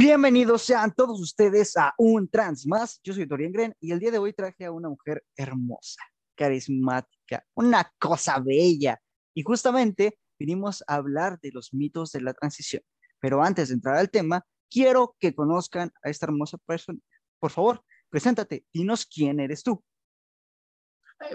Bienvenidos sean todos ustedes a un Trans Más. Yo soy Dorian Gren y el día de hoy traje a una mujer hermosa, carismática, una cosa bella. Y justamente vinimos a hablar de los mitos de la transición. Pero antes de entrar al tema, quiero que conozcan a esta hermosa persona. Por favor, preséntate, dinos quién eres tú.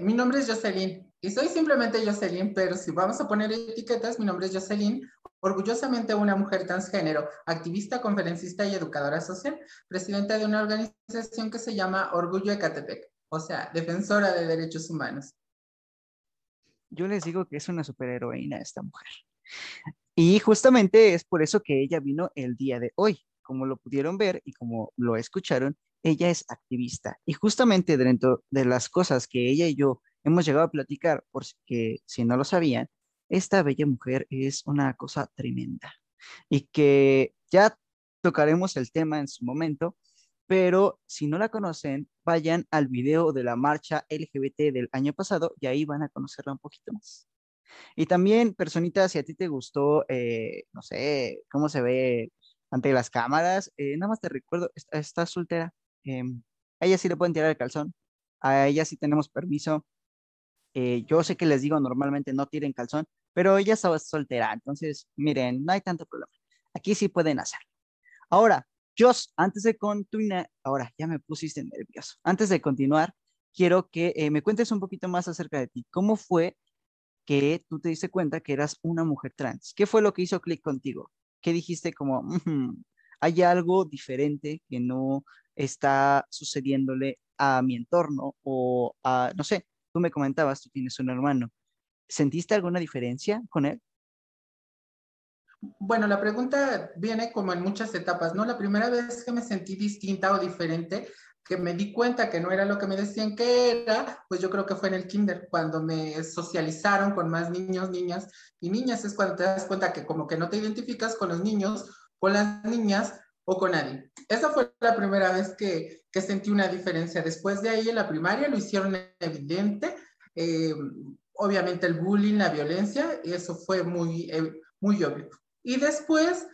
Mi nombre es Jocelyn y soy simplemente Jocelyn, pero si vamos a poner etiquetas, mi nombre es Jocelyn, orgullosamente una mujer transgénero, activista, conferencista y educadora social, presidenta de una organización que se llama Orgullo Ecatepec, o sea, defensora de derechos humanos. Yo les digo que es una superheroína esta mujer. Y justamente es por eso que ella vino el día de hoy. Como lo pudieron ver y como lo escucharon, ella es activista. Y justamente dentro de las cosas que ella y yo hemos llegado a platicar, porque si no lo sabían, esta bella mujer es una cosa tremenda y que ya tocaremos el tema en su momento, pero si no la conocen, vayan al video de la marcha LGBT del año pasado y ahí van a conocerla un poquito más. Y también, personita, si a ti te gustó, eh, no sé, cómo se ve ante las cámaras, eh, nada más te recuerdo, está, soltera. Em, a ella sí le pueden tirar el calzón, a ella sí tenemos permiso, eh, yo sé que les digo normalmente no tiren calzón, pero ella estaba soltera, entonces miren, no hay tanto problema. Aquí sí pueden hacerlo. Ahora, Jos, antes de continuar, ahora ya me pusiste nervioso. Antes de continuar, quiero que eh, me cuentes un poquito más acerca de ti. ¿Cómo fue que tú te diste cuenta que eras una mujer trans? ¿Qué fue lo que hizo clic contigo? ¿Qué dijiste como, hay algo diferente que no está sucediéndole a mi entorno o no sé, Tú me comentabas, tú tienes un hermano. ¿Sentiste alguna diferencia con él? Bueno, la pregunta viene como en muchas etapas, ¿no? La primera vez que me sentí distinta o diferente, que me di cuenta que no era lo que me decían que era, pues yo creo que fue en el kinder, cuando me socializaron con más niños, niñas y niñas, es cuando te das cuenta que como que no te identificas con los niños, con las niñas o con nadie. Esa fue la primera vez que, sentí una diferencia. Después de ahí en la primaria lo hicieron evidente. Eh, obviamente el bullying, la violencia, eso fue muy, eh, muy obvio. Y después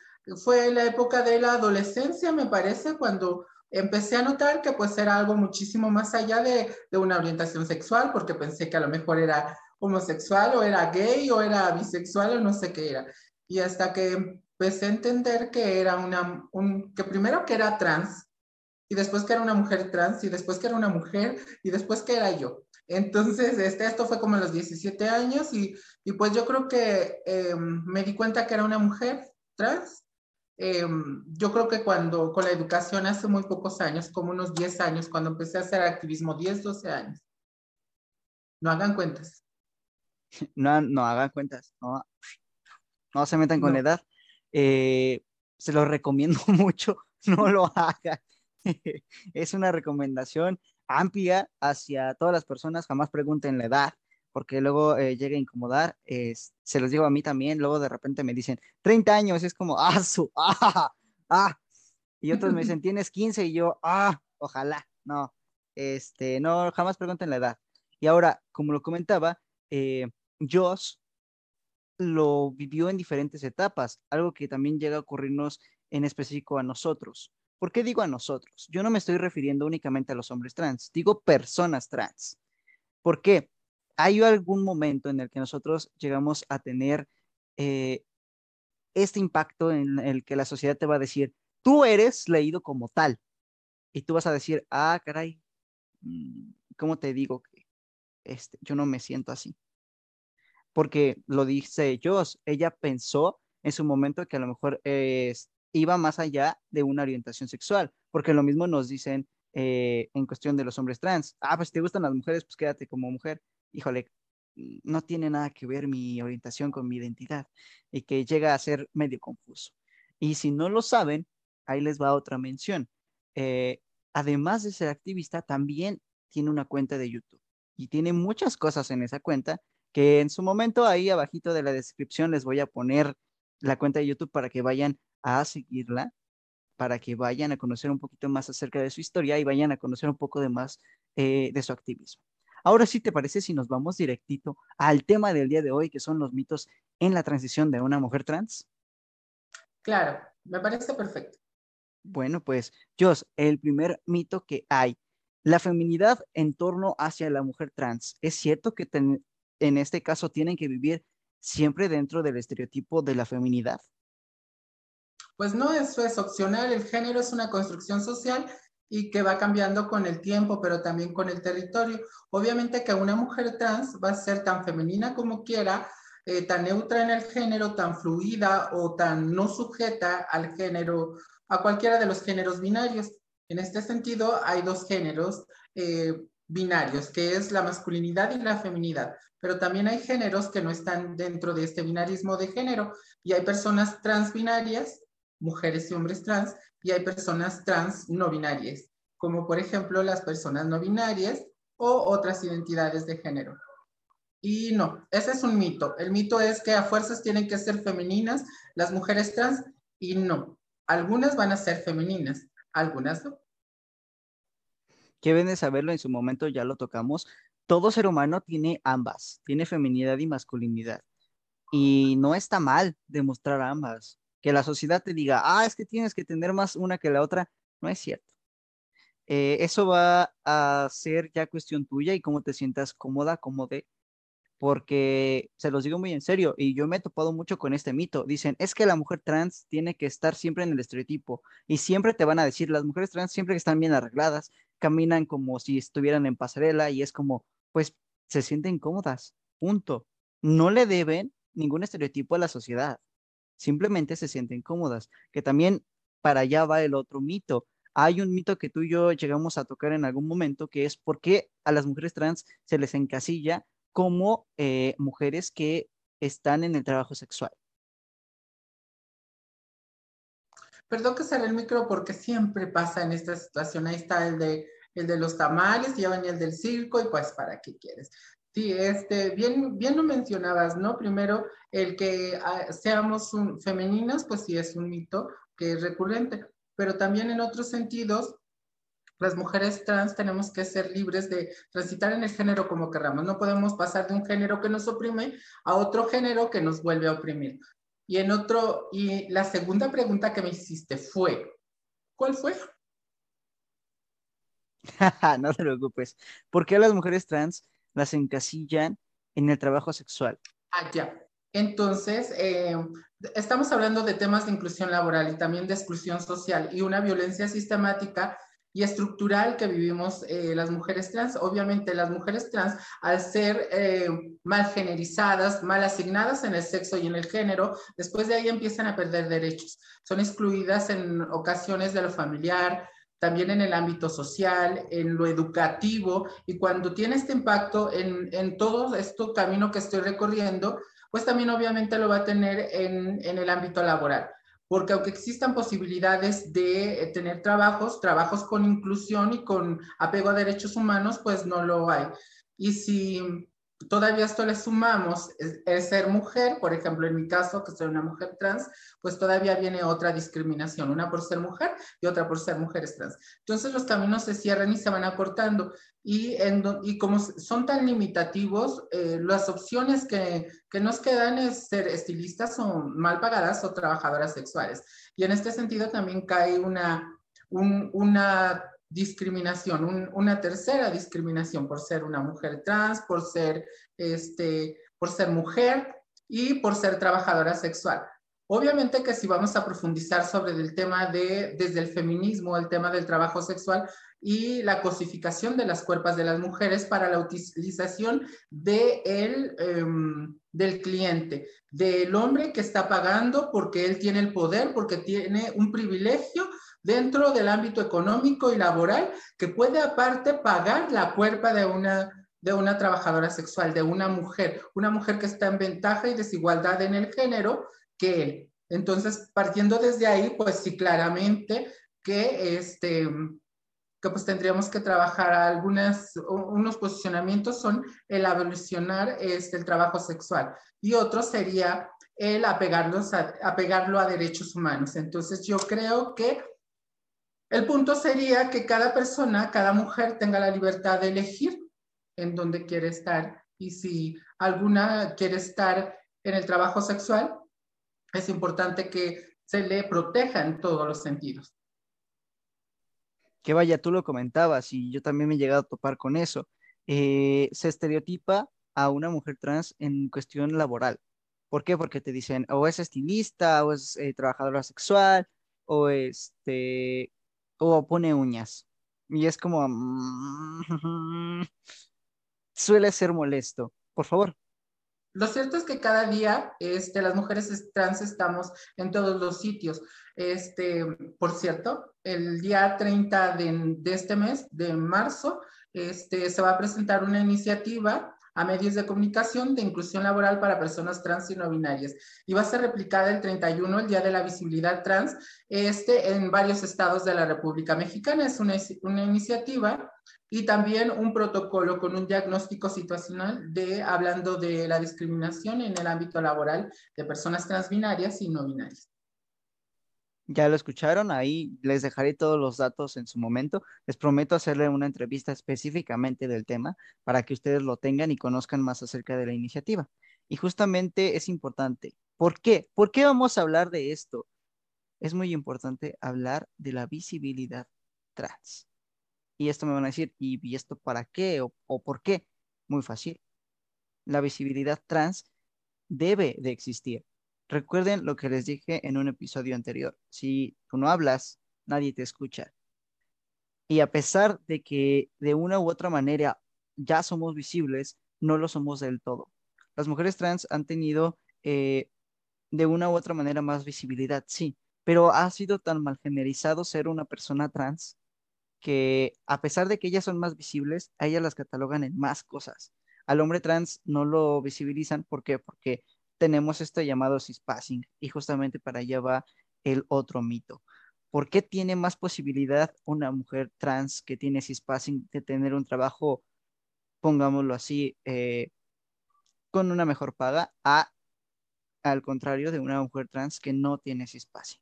fue la época de la adolescencia, me parece, cuando empecé a notar que pues era algo muchísimo más allá de, de, una orientación sexual, porque pensé que a lo mejor era homosexual o era gay o era bisexual o no sé qué era. Y hasta que empecé a entender que era una, un, que primero que era trans, y después que era una mujer trans, y después que era una mujer, y después que era yo. Entonces, este, esto fue como a los 17 años, y, y pues yo creo que eh, me di cuenta que era una mujer trans. Eh, yo creo que cuando, con la educación hace muy pocos años, como unos 10 años, cuando empecé a hacer activismo, 10, 12 años. No hagan cuentas. No, no hagan cuentas, no, no se metan con la edad. Eh, se lo recomiendo mucho, no lo hagan. es una recomendación amplia hacia todas las personas, jamás pregunten la edad, porque luego eh, llega a incomodar. se los digo a mí también, luego de repente me dicen 30 años, es como, ah, su, ah, ah. Y otros me dicen, tienes 15 y yo, ah, ojalá, no, este, no, jamás pregunten la edad. Y ahora, como lo comentaba, eh, Joss lo vivió en diferentes etapas, algo que también llega a ocurrirnos en específico a nosotros. ¿Por qué digo a nosotros? Yo no me estoy refiriendo únicamente a los hombres trans, digo personas trans. ¿Por qué? Hay algún momento en el que nosotros llegamos a tener eh, este impacto en el que la sociedad te va a decir, tú eres leído como tal. Y tú vas a decir, ah, caray, mm, ¿cómo te digo que este, yo no me siento así? Porque lo dice Joss, ella pensó en su momento que a lo mejor iba más allá de una orientación sexual, porque lo mismo nos dicen eh, en cuestión de los hombres trans, ah, pues si te gustan las mujeres, pues quédate como mujer, híjole, no tiene nada que ver mi orientación con mi identidad y que llega a ser medio confuso. Y si no lo saben, ahí les va otra mención. Eh, además de ser activista, también tiene una cuenta de YouTube y tiene muchas cosas en esa cuenta que en su momento ahí abajito de la descripción les voy a poner la cuenta de YouTube para que vayan a seguirla, para que vayan a conocer un poquito más acerca de su historia y vayan a conocer un poco de más eh, de su activismo. Ahora sí, ¿te parece si nos vamos directito al tema del día de hoy, que son los mitos en la transición de una mujer trans? Claro, me parece perfecto. Bueno, pues, Jos, el primer mito que hay, la feminidad en torno hacia la mujer trans. ¿Es cierto que en este caso tienen que vivir siempre dentro del estereotipo de la feminidad? Pues no, eso es opcional. El género es una construcción social y que va cambiando con el tiempo, pero también con el territorio. Obviamente que una mujer trans va a ser tan femenina como quiera, eh, tan neutra en el género, tan fluida o tan no sujeta al género, a cualquiera de los géneros binarios. En este sentido, hay dos géneros eh, binarios, que es la masculinidad y la feminidad, pero también hay géneros que no están dentro de este binarismo de género y hay personas transbinarias, mujeres y hombres trans, y hay personas trans no binarias, como por ejemplo las personas no binarias o otras identidades de género. Y no, ese es un mito. El mito es que a fuerzas tienen que ser femeninas las mujeres trans y no. Algunas van a ser femeninas, algunas no. Ven de saberlo, en su momento ya lo tocamos. Todo ser humano tiene ambas, tiene feminidad y masculinidad. Y no está mal demostrar ambas. Que la sociedad te diga, ah, es que tienes que tener más una que la otra, no es cierto. Eh, eso va a ser ya cuestión tuya y cómo te sientas cómoda, cómoda porque se los digo muy en serio y yo me he topado mucho con este mito. Dicen, es que la mujer trans tiene que estar siempre en el estereotipo y siempre te van a decir, las mujeres trans siempre que están bien arregladas, caminan como si estuvieran en pasarela y es como, pues se sienten cómodas, punto. No le deben ningún estereotipo a la sociedad, simplemente se sienten cómodas, que también para allá va el otro mito. Hay un mito que tú y yo llegamos a tocar en algún momento, que es por qué a las mujeres trans se les encasilla como eh, mujeres que están en el trabajo sexual. Perdón que sale el micro porque siempre pasa en esta situación. Ahí está el de, el de los tamales, venía el del circo y pues ¿para qué quieres? Sí, este, bien, bien lo mencionabas, ¿no? Primero, el que ah, seamos femeninas, pues sí es un mito que es recurrente, pero también en otros sentidos, las mujeres trans tenemos que ser libres de transitar en el género como queramos. No podemos pasar de un género que nos oprime a otro género que nos vuelve a oprimir. Y en otro, y la segunda pregunta que me hiciste fue, ¿cuál fue? no te preocupes. ¿Por qué a las mujeres trans las encasillan en el trabajo sexual? Ah, ya. Entonces, eh, estamos hablando de temas de inclusión laboral y también de exclusión social y una violencia sistemática y estructural que vivimos eh, las mujeres trans. Obviamente las mujeres trans, al ser eh, mal generizadas, mal asignadas en el sexo y en el género, después de ahí empiezan a perder derechos. Son excluidas en ocasiones de lo familiar, también en el ámbito social, en lo educativo, y cuando tiene este impacto en, en todo este camino que estoy recorriendo, pues también obviamente lo va a tener en, en el ámbito laboral porque aunque existan posibilidades de eh, tener trabajos, trabajos con inclusión y con apego a derechos humanos, pues no lo hay. Y si todavía esto le sumamos el ser mujer, por ejemplo, en mi caso, que soy una mujer trans, pues todavía viene otra discriminación, una por ser mujer y otra por ser mujeres trans. Entonces los caminos se cierran y se van acortando. Y, y como son tan limitativos, eh, las opciones que, que nos quedan es ser estilistas o mal pagadas o trabajadoras sexuales. Y en este sentido también cae una, una discriminación, una tercera discriminación por ser una mujer trans, por ser, este, por ser mujer y por ser trabajadora sexual. Obviamente que si vamos a profundizar sobre el tema de, desde el feminismo, el tema del trabajo sexual y la cosificación de las cuerpos de las mujeres para la utilización de el, em, del cliente, del hombre que está pagando porque él tiene el poder, porque tiene un privilegio dentro del ámbito económico y laboral que puede aparte pagar la cuerpa de una, de una trabajadora sexual, de una mujer, una mujer que está en ventaja y desigualdad en el género que él. Entonces, partiendo desde ahí, pues sí, claramente que este que pues tendríamos que trabajar algunas, unos posicionamientos son el evolucionar este, el trabajo sexual y otro sería el apegarlos a, apegarlo a derechos humanos. Entonces yo creo que el punto sería que cada persona, cada mujer tenga la libertad de elegir en dónde quiere estar y si alguna quiere estar en el trabajo sexual, es importante que se le proteja en todos los sentidos. Que vaya, tú lo comentabas y yo también me he llegado a topar con eso. Eh, se estereotipa a una mujer trans en cuestión laboral. ¿Por qué? Porque te dicen o es estilista, o es eh, trabajadora sexual, o este, o pone uñas. Y es como, mm, suele ser molesto. Por favor. Lo cierto es que cada día este, las mujeres trans estamos en todos los sitios. Este, por cierto, el día 30 de, este mes, de marzo, este, se va a presentar una iniciativa a medios de comunicación de inclusión laboral para personas trans y no binarias. Y va a ser replicada el 31, el Día de la Visibilidad Trans, este, en varios estados de la República Mexicana. Es una, una iniciativa y también un protocolo con un diagnóstico situacional de hablando de la discriminación en el ámbito laboral de personas transbinarias y no binarias. Ya lo escucharon, ahí les dejaré todos los datos en su momento. Les prometo hacerle una entrevista específicamente del tema para que ustedes lo tengan y conozcan más acerca de la iniciativa. Y justamente es importante. ¿Por qué? ¿Por qué vamos a hablar de esto? Es muy importante hablar de la visibilidad trans. Y esto me van a decir, ¿y, esto para qué o, o por qué? Muy fácil. La visibilidad trans debe de existir Recuerden lo que les dije en un episodio anterior. Si tú no hablas, nadie te escucha. Y a pesar de que de una u otra manera ya somos visibles, no lo somos del todo. Las mujeres trans han tenido eh, de una u otra manera más visibilidad, sí, pero ha sido tan mal generalizado ser una persona trans que a pesar de que ellas son más visibles, a ellas las catalogan en más cosas. Al hombre trans no lo visibilizan, ¿por qué? Porque tenemos este llamado cispassing y justamente para allá va el otro mito. ¿Por qué tiene más posibilidad una mujer trans que tiene cispassing de tener un trabajo, pongámoslo así, eh, con una mejor paga, a, al contrario de una mujer trans que no tiene cispassing?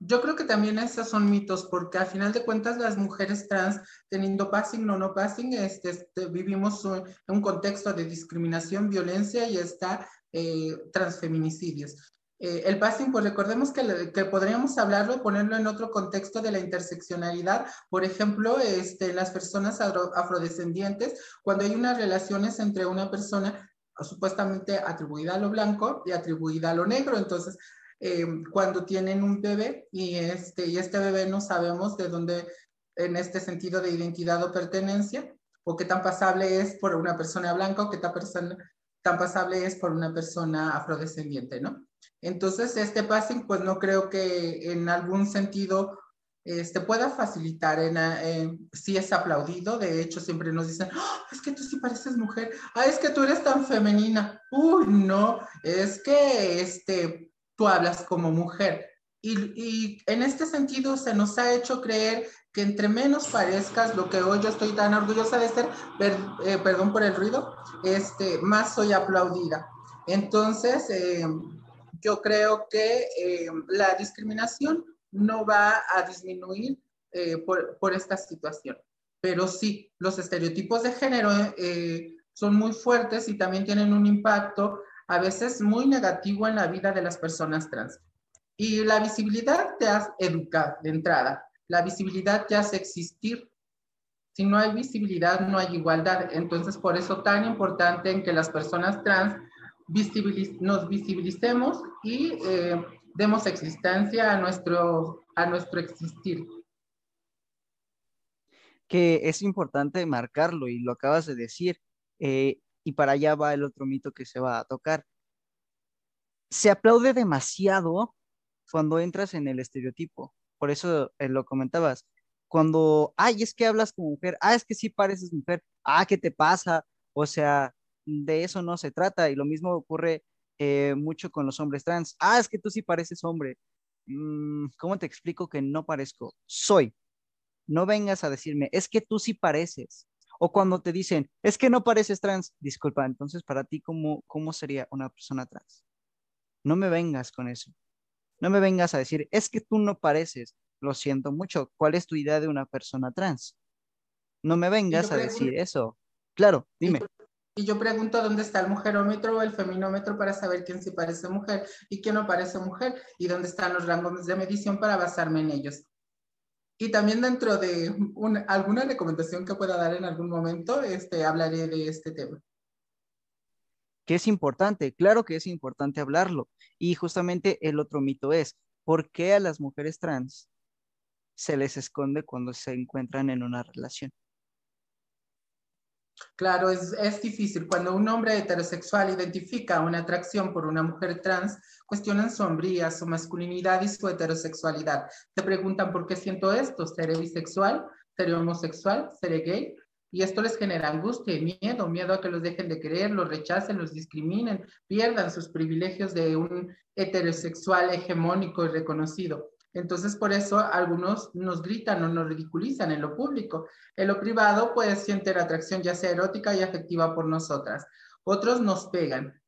Yo creo que también esos son mitos, porque al final de cuentas las mujeres trans, teniendo passing o no passing, este, este, vivimos en un contexto de discriminación, violencia y está eh, transfeminicidios. Eh, el passing, pues recordemos que, que, podríamos hablarlo, ponerlo en otro contexto de la interseccionalidad, por ejemplo, este, las personas afrodescendientes, cuando hay unas relaciones entre una persona supuestamente atribuida a lo blanco y atribuida a lo negro, entonces eh, cuando tienen un bebé y este, y este bebé no sabemos de dónde, en este sentido de identidad o pertenencia, o qué tan pasable es por una persona blanca o qué tan, persona, tan pasable es por una persona afrodescendiente, ¿no? Entonces, este passing, pues no creo que en algún sentido este, pueda facilitar, en, si es aplaudido, de hecho siempre nos dicen, ¡Ah, es que tú sí pareces mujer, ah, es que tú eres tan femenina, uy, no, es que este, tú hablas como mujer. Y, en este sentido se nos ha hecho creer que entre menos parezcas lo que hoy yo estoy tan orgullosa de ser, eh, perdón por el ruido, este, más soy aplaudida. Entonces, eh, yo creo que eh, la discriminación no va a disminuir por, por, esta situación. Pero sí, los estereotipos de género son muy fuertes y también tienen un impacto a veces muy negativo en la vida de las personas trans. Y la visibilidad te hace educar de entrada. La visibilidad te hace existir. Si no hay visibilidad, no hay igualdad. Entonces, por eso tan importante en que las personas trans nos visibilicemos y eh, demos existencia a nuestro, a nuestro existir. Que es importante marcarlo y lo acabas de decir. Eh, y para allá va el otro mito que se va a tocar. Se aplaude demasiado cuando entras en el estereotipo. Por eso eh, lo comentabas. Cuando, ay, es que hablas como mujer, ah, es que sí pareces mujer, ah, ¿qué te pasa? O sea, de eso no se trata. Y lo mismo ocurre eh, mucho con los hombres trans. Ah, es que tú sí pareces hombre. Mm, ¿Cómo te explico que no parezco? Soy. No vengas a decirme, es que tú sí pareces. O cuando te dicen, es que no pareces trans, disculpa, entonces para ti, ¿cómo, cómo sería una persona trans? No me vengas con eso. No me vengas a decir, es que tú no pareces. Lo siento mucho. ¿Cuál es tu idea de una persona trans? No me vengas a decir eso. Claro, dime. Y yo pregunto dónde está el mujerómetro o el feminómetro para saber quién sí parece mujer y quién no parece mujer y dónde están los rangos de medición para basarme en ellos. Y también dentro de alguna recomendación que pueda dar en algún momento, este, hablaré de este tema. Que es importante, claro que es importante hablarlo. Y justamente el otro mito es, ¿por qué a las mujeres trans se les esconde cuando se encuentran en una relación? Claro, es, es, difícil. Cuando un hombre heterosexual identifica una atracción por una mujer trans, cuestionan su hombría, su masculinidad y su heterosexualidad. Se preguntan por qué siento esto, ¿seré bisexual? ¿Seré homosexual? ¿Seré gay? Y esto les genera angustia y miedo, miedo a que los dejen de querer, los rechacen, los discriminen, pierdan sus privilegios de un heterosexual hegemónico y reconocido. Entonces, por eso algunos nos gritan o nos ridiculizan en lo público. En lo privado, pues sienten atracción ya sea erótica y afectiva por nosotras. Otros nos pegan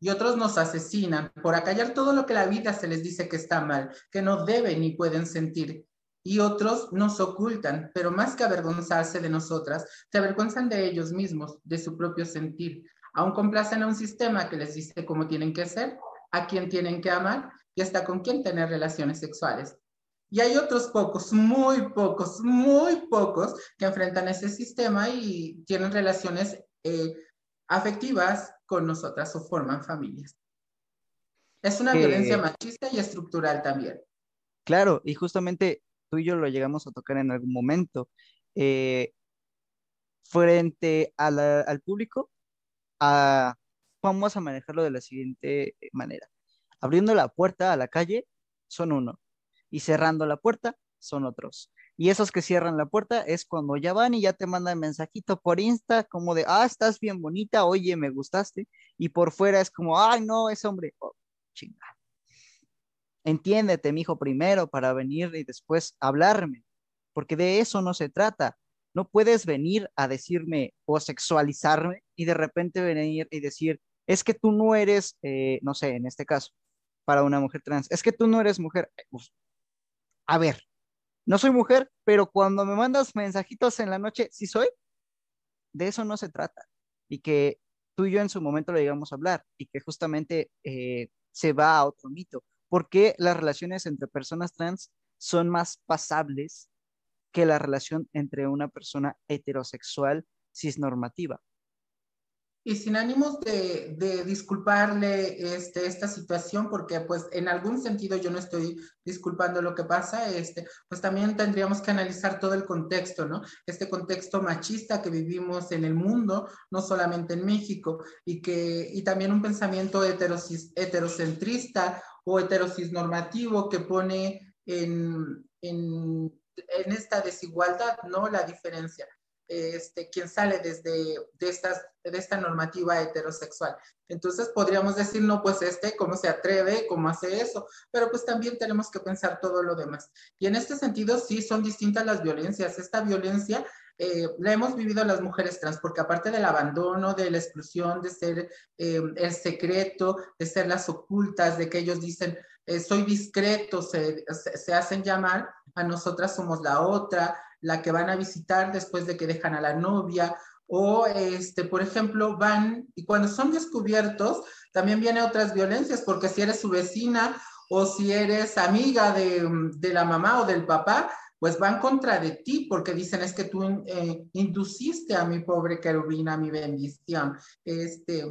y otros nos asesinan por acallar todo lo que la vida se les dice que está mal, que no deben ni pueden sentir. Y otros nos ocultan, pero más que avergonzarse de nosotras, se avergüenzan de ellos mismos, de su propio sentir. Aún complacen a un sistema que les dice cómo tienen que ser, a quién tienen que amar y hasta con quién tener relaciones sexuales. Y hay otros pocos, muy pocos, muy pocos que enfrentan ese sistema y tienen relaciones eh, afectivas con nosotras o forman familias. Es una violencia machista y estructural también. Claro, y justamente tú y yo lo llegamos a tocar en algún momento. Eh, frente al público, vamos a manejarlo de la siguiente manera abriendo la puerta a la calle son uno y cerrando la puerta son otros. Y esos que cierran la puerta es cuando ya van y ya te mandan mensajito por Insta como de, ah, estás bien bonita, oye, me gustaste. Y por fuera es como, ay, no, ese hombre, oh, chinga. Entiéndete, mijo, primero para venir y después hablarme, porque de eso no se trata. No puedes venir a decirme o sexualizarme y de repente venir y decir, es que tú no eres, eh, no sé, en este caso, para una mujer trans. Es que tú no eres mujer. a ver, no soy mujer, pero cuando me mandas mensajitos en la noche, sí soy. De eso no se trata. Y que tú y yo en su momento lo llegamos a hablar y que justamente eh, se va a otro mito. ¿Por qué las relaciones entre personas trans son más pasables que la relación entre una persona heterosexual cisnormativa? Y sin ánimos de, de, disculparle este, esta situación, porque pues en algún sentido yo no estoy disculpando lo que pasa, este, pues también tendríamos que analizar todo el contexto, ¿no? Este contexto machista que vivimos en el mundo, no solamente en México, y, que, y también un pensamiento heterocentrista o heterosis normativo que pone en, en, en esta desigualdad, ¿no? La diferencia este, quien sale desde de, estas, de esta normativa heterosexual. Entonces podríamos decir, no, pues este, ¿cómo se atreve? ¿Cómo hace eso? Pero pues también tenemos que pensar todo lo demás. Y en este sentido, sí, son distintas las violencias. Esta violencia eh, la hemos vivido las mujeres trans, porque aparte del abandono, de la exclusión, de ser eh, el secreto, de ser las ocultas, de que ellos dicen, eh, soy discreto, se, se, hacen llamar, a nosotras somos la otra, la que van a visitar después de que dejan a la novia, o este, por ejemplo, van y cuando son descubiertos, también vienen otras violencias, porque si eres su vecina o si eres amiga de, de la mamá o del papá, pues van contra de ti porque dicen es que tú eh, induciste a mi pobre querubina mi bendición. Este,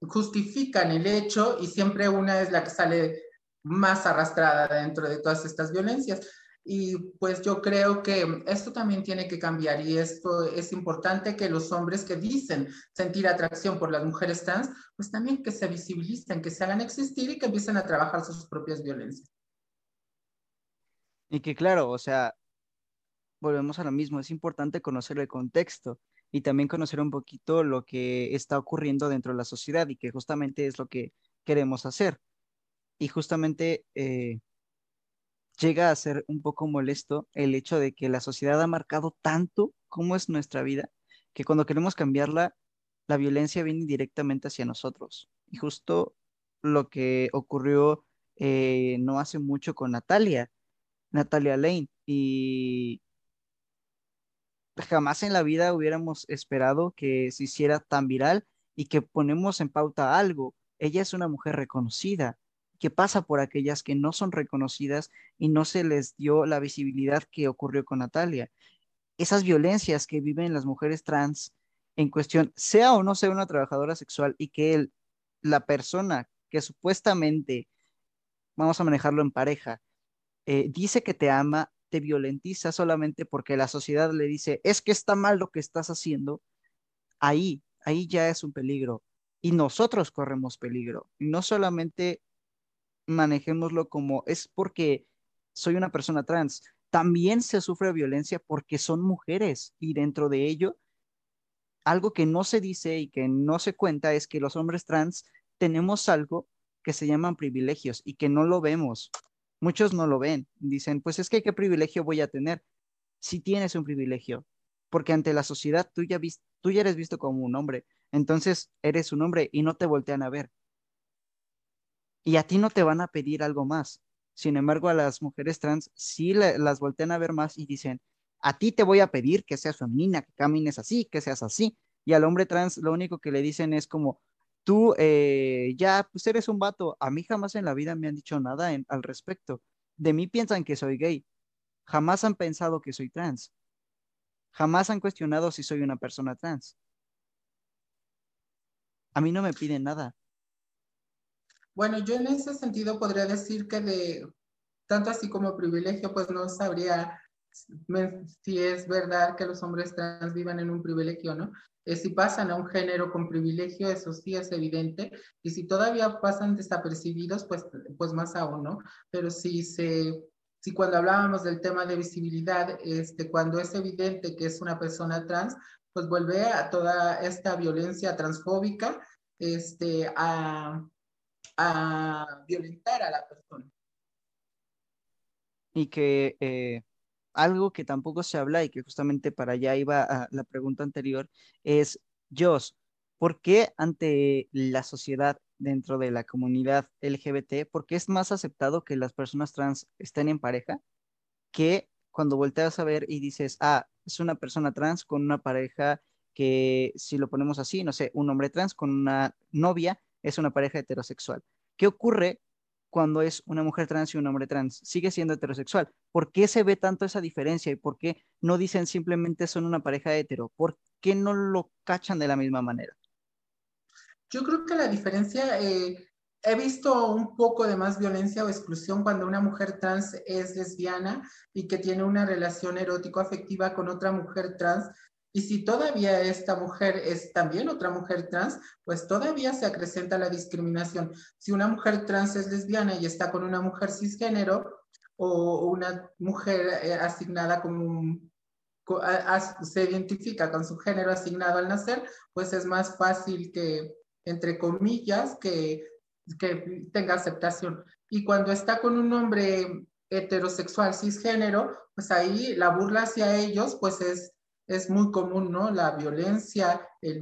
justifican el hecho y siempre una es la que sale más arrastrada dentro de todas estas violencias. Y pues yo creo que esto también tiene que cambiar y esto es importante que los hombres que dicen sentir atracción por las mujeres trans, pues también que se visibilicen, que se hagan existir y que empiecen a trabajar sus propias violencias. Y que claro, o sea, volvemos a lo mismo, es importante conocer el contexto y también conocer un poquito lo que está ocurriendo dentro de la sociedad y que justamente es lo que queremos hacer. Y justamente... Eh, llega a ser un poco molesto el hecho de que la sociedad ha marcado tanto cómo es nuestra vida, que cuando queremos cambiarla, la violencia viene directamente hacia nosotros. Y justo lo que ocurrió eh, no hace mucho con Natalia, Natalia Lane, y jamás en la vida hubiéramos esperado que se hiciera tan viral y que ponemos en pauta algo. Ella es una mujer reconocida, ¿Qué pasa por aquellas que no son reconocidas y no se les dio la visibilidad que ocurrió con Natalia? Esas violencias que viven las mujeres trans en cuestión, sea o no sea una trabajadora sexual y que él, la persona que supuestamente, vamos a manejarlo en pareja, eh, dice que te ama, te violentiza solamente porque la sociedad le dice, es que está mal lo que estás haciendo, ahí, ahí ya es un peligro. Y nosotros corremos peligro. No solamente manejémoslo como es porque soy una persona trans, también se sufre violencia porque son mujeres y dentro de ello, algo que no se dice y que no se cuenta es que los hombres trans tenemos algo que se llaman privilegios y que no lo vemos. Muchos no lo ven. Dicen, pues es que qué privilegio voy a tener. Si tienes un privilegio, porque ante la sociedad tú ya, tú ya eres visto como un hombre, entonces eres un hombre y no te voltean a ver. Y a ti no te van a pedir algo más. Sin embargo, a las mujeres trans sí las voltean a ver más y dicen, a ti te voy a pedir que seas femenina, que camines así, que seas así. Y al hombre trans lo único que le dicen es como, tú eh, ya, pues eres un vato. A mí jamás en la vida me han dicho nada al respecto. De mí piensan que soy gay. Jamás han pensado que soy trans. Jamás han cuestionado si soy una persona trans. A mí no me piden nada. Bueno, yo en ese sentido podría decir que de tanto así como privilegio, pues no sabría si es verdad que los hombres trans vivan en un privilegio, ¿no? Eh, si pasan a un género con privilegio, eso sí es evidente, y si todavía pasan desapercibidos, pues, pues más aún, ¿no? Pero si se, si cuando hablábamos del tema de visibilidad, este, cuando es evidente que es una persona trans, pues vuelve a toda esta violencia transfóbica, este, a, a violentar a la persona. Y que eh, algo que tampoco se habla y que justamente para allá iba la pregunta anterior es, Jos, ¿por qué ante la sociedad dentro de la comunidad LGBT, por qué es más aceptado que las personas trans estén en pareja que cuando volteas a ver y dices, ah, es una persona trans con una pareja que si lo ponemos así, no sé, un hombre trans con una novia es una pareja heterosexual. ¿Qué ocurre cuando es una mujer trans y un hombre trans? Sigue siendo heterosexual. ¿Por qué se ve tanto esa diferencia y por qué no dicen simplemente son una pareja hetero? ¿Por qué no lo cachan de la misma manera? Yo creo que la diferencia, eh, he visto un poco de más violencia o exclusión cuando una mujer trans es lesbiana y que tiene una relación erótico-afectiva con otra mujer trans y si todavía esta mujer es también otra mujer trans, pues todavía se acrecenta la discriminación. Si una mujer trans es lesbiana y está con una mujer cisgénero o una mujer eh, asignada como se identifica con su género asignado al nacer, pues es más fácil que, entre comillas, que, que tenga aceptación. Y cuando está con un hombre heterosexual cisgénero, pues ahí la burla hacia ellos, pues es es muy común, ¿no? La violencia, eh,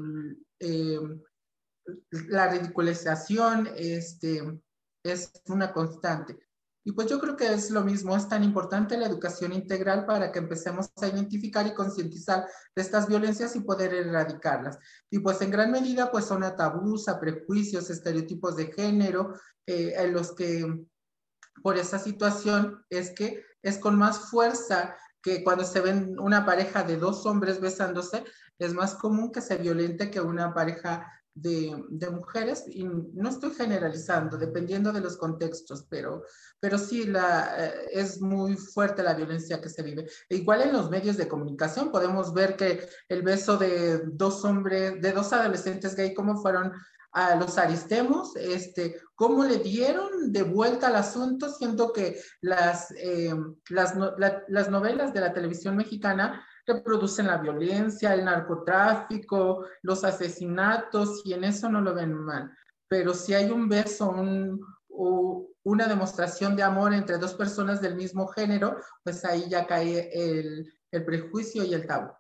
la ridiculización, este, es una constante. Y pues yo creo que es lo mismo, es tan importante la educación integral para que empecemos a identificar y concientizar de estas violencias y poder erradicarlas. Y pues en gran medida pues son a tabús, a prejuicios, estereotipos de género, eh, en los que por esa situación es que es con más fuerza que cuando se ven una pareja de dos hombres besándose, es más común que se violente que una pareja de, mujeres, y no estoy generalizando, dependiendo de los contextos, pero, pero sí la, eh, es muy fuerte la violencia que se vive. E igual en los medios de comunicación podemos ver que el beso de dos hombres, de dos adolescentes gay, cómo fueron a los aristemos, este, cómo le dieron de vuelta al asunto, siendo que las, eh, las, las novelas de la televisión mexicana reproducen la violencia, el narcotráfico, los asesinatos, y en eso no lo ven mal. Pero si hay un beso, un, una demostración de amor entre dos personas del mismo género, pues ahí ya cae el, el prejuicio y el tabú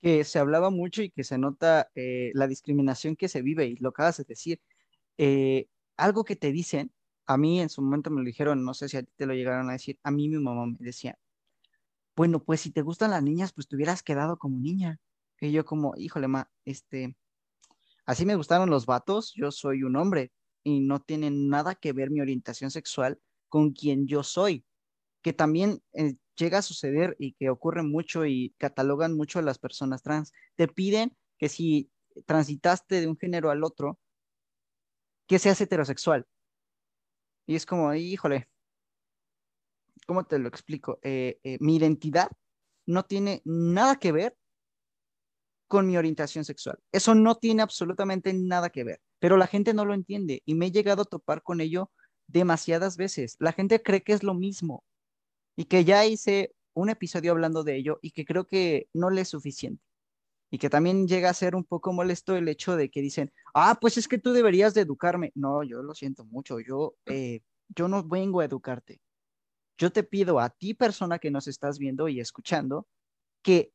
que se hablaba mucho y que se nota eh, la discriminación que se vive, y lo acabas de decir. Eh, algo que te dicen, a mí en su momento me lo dijeron, no sé si a ti te lo llegaron a decir, a mí mi mamá me decía, bueno, pues si te gustan las niñas, pues te hubieras quedado como niña. Y yo como, híjole, ma, este, así me gustaron los vatos, yo soy un hombre, y no tiene nada que ver mi orientación sexual con quien yo soy, que también eh, llega a suceder y que ocurre mucho y catalogan mucho a las personas trans. Te piden que si transitaste de un género al otro, que seas heterosexual. Y es como, híjole, ¿cómo te lo explico? Eh, eh, mi identidad no tiene nada que ver con mi orientación sexual. Eso no tiene absolutamente nada que ver, pero la gente no lo entiende y me he llegado a topar con ello demasiadas veces. La gente cree que es lo mismo y que ya hice un episodio hablando de ello y que creo que no le es suficiente. Y que también llega a ser un poco molesto el hecho de que dicen, ah, pues es que tú deberías de educarme. No, yo lo siento mucho, yo, eh, yo no vengo a educarte. Yo te pido a ti, persona que nos estás viendo y escuchando, que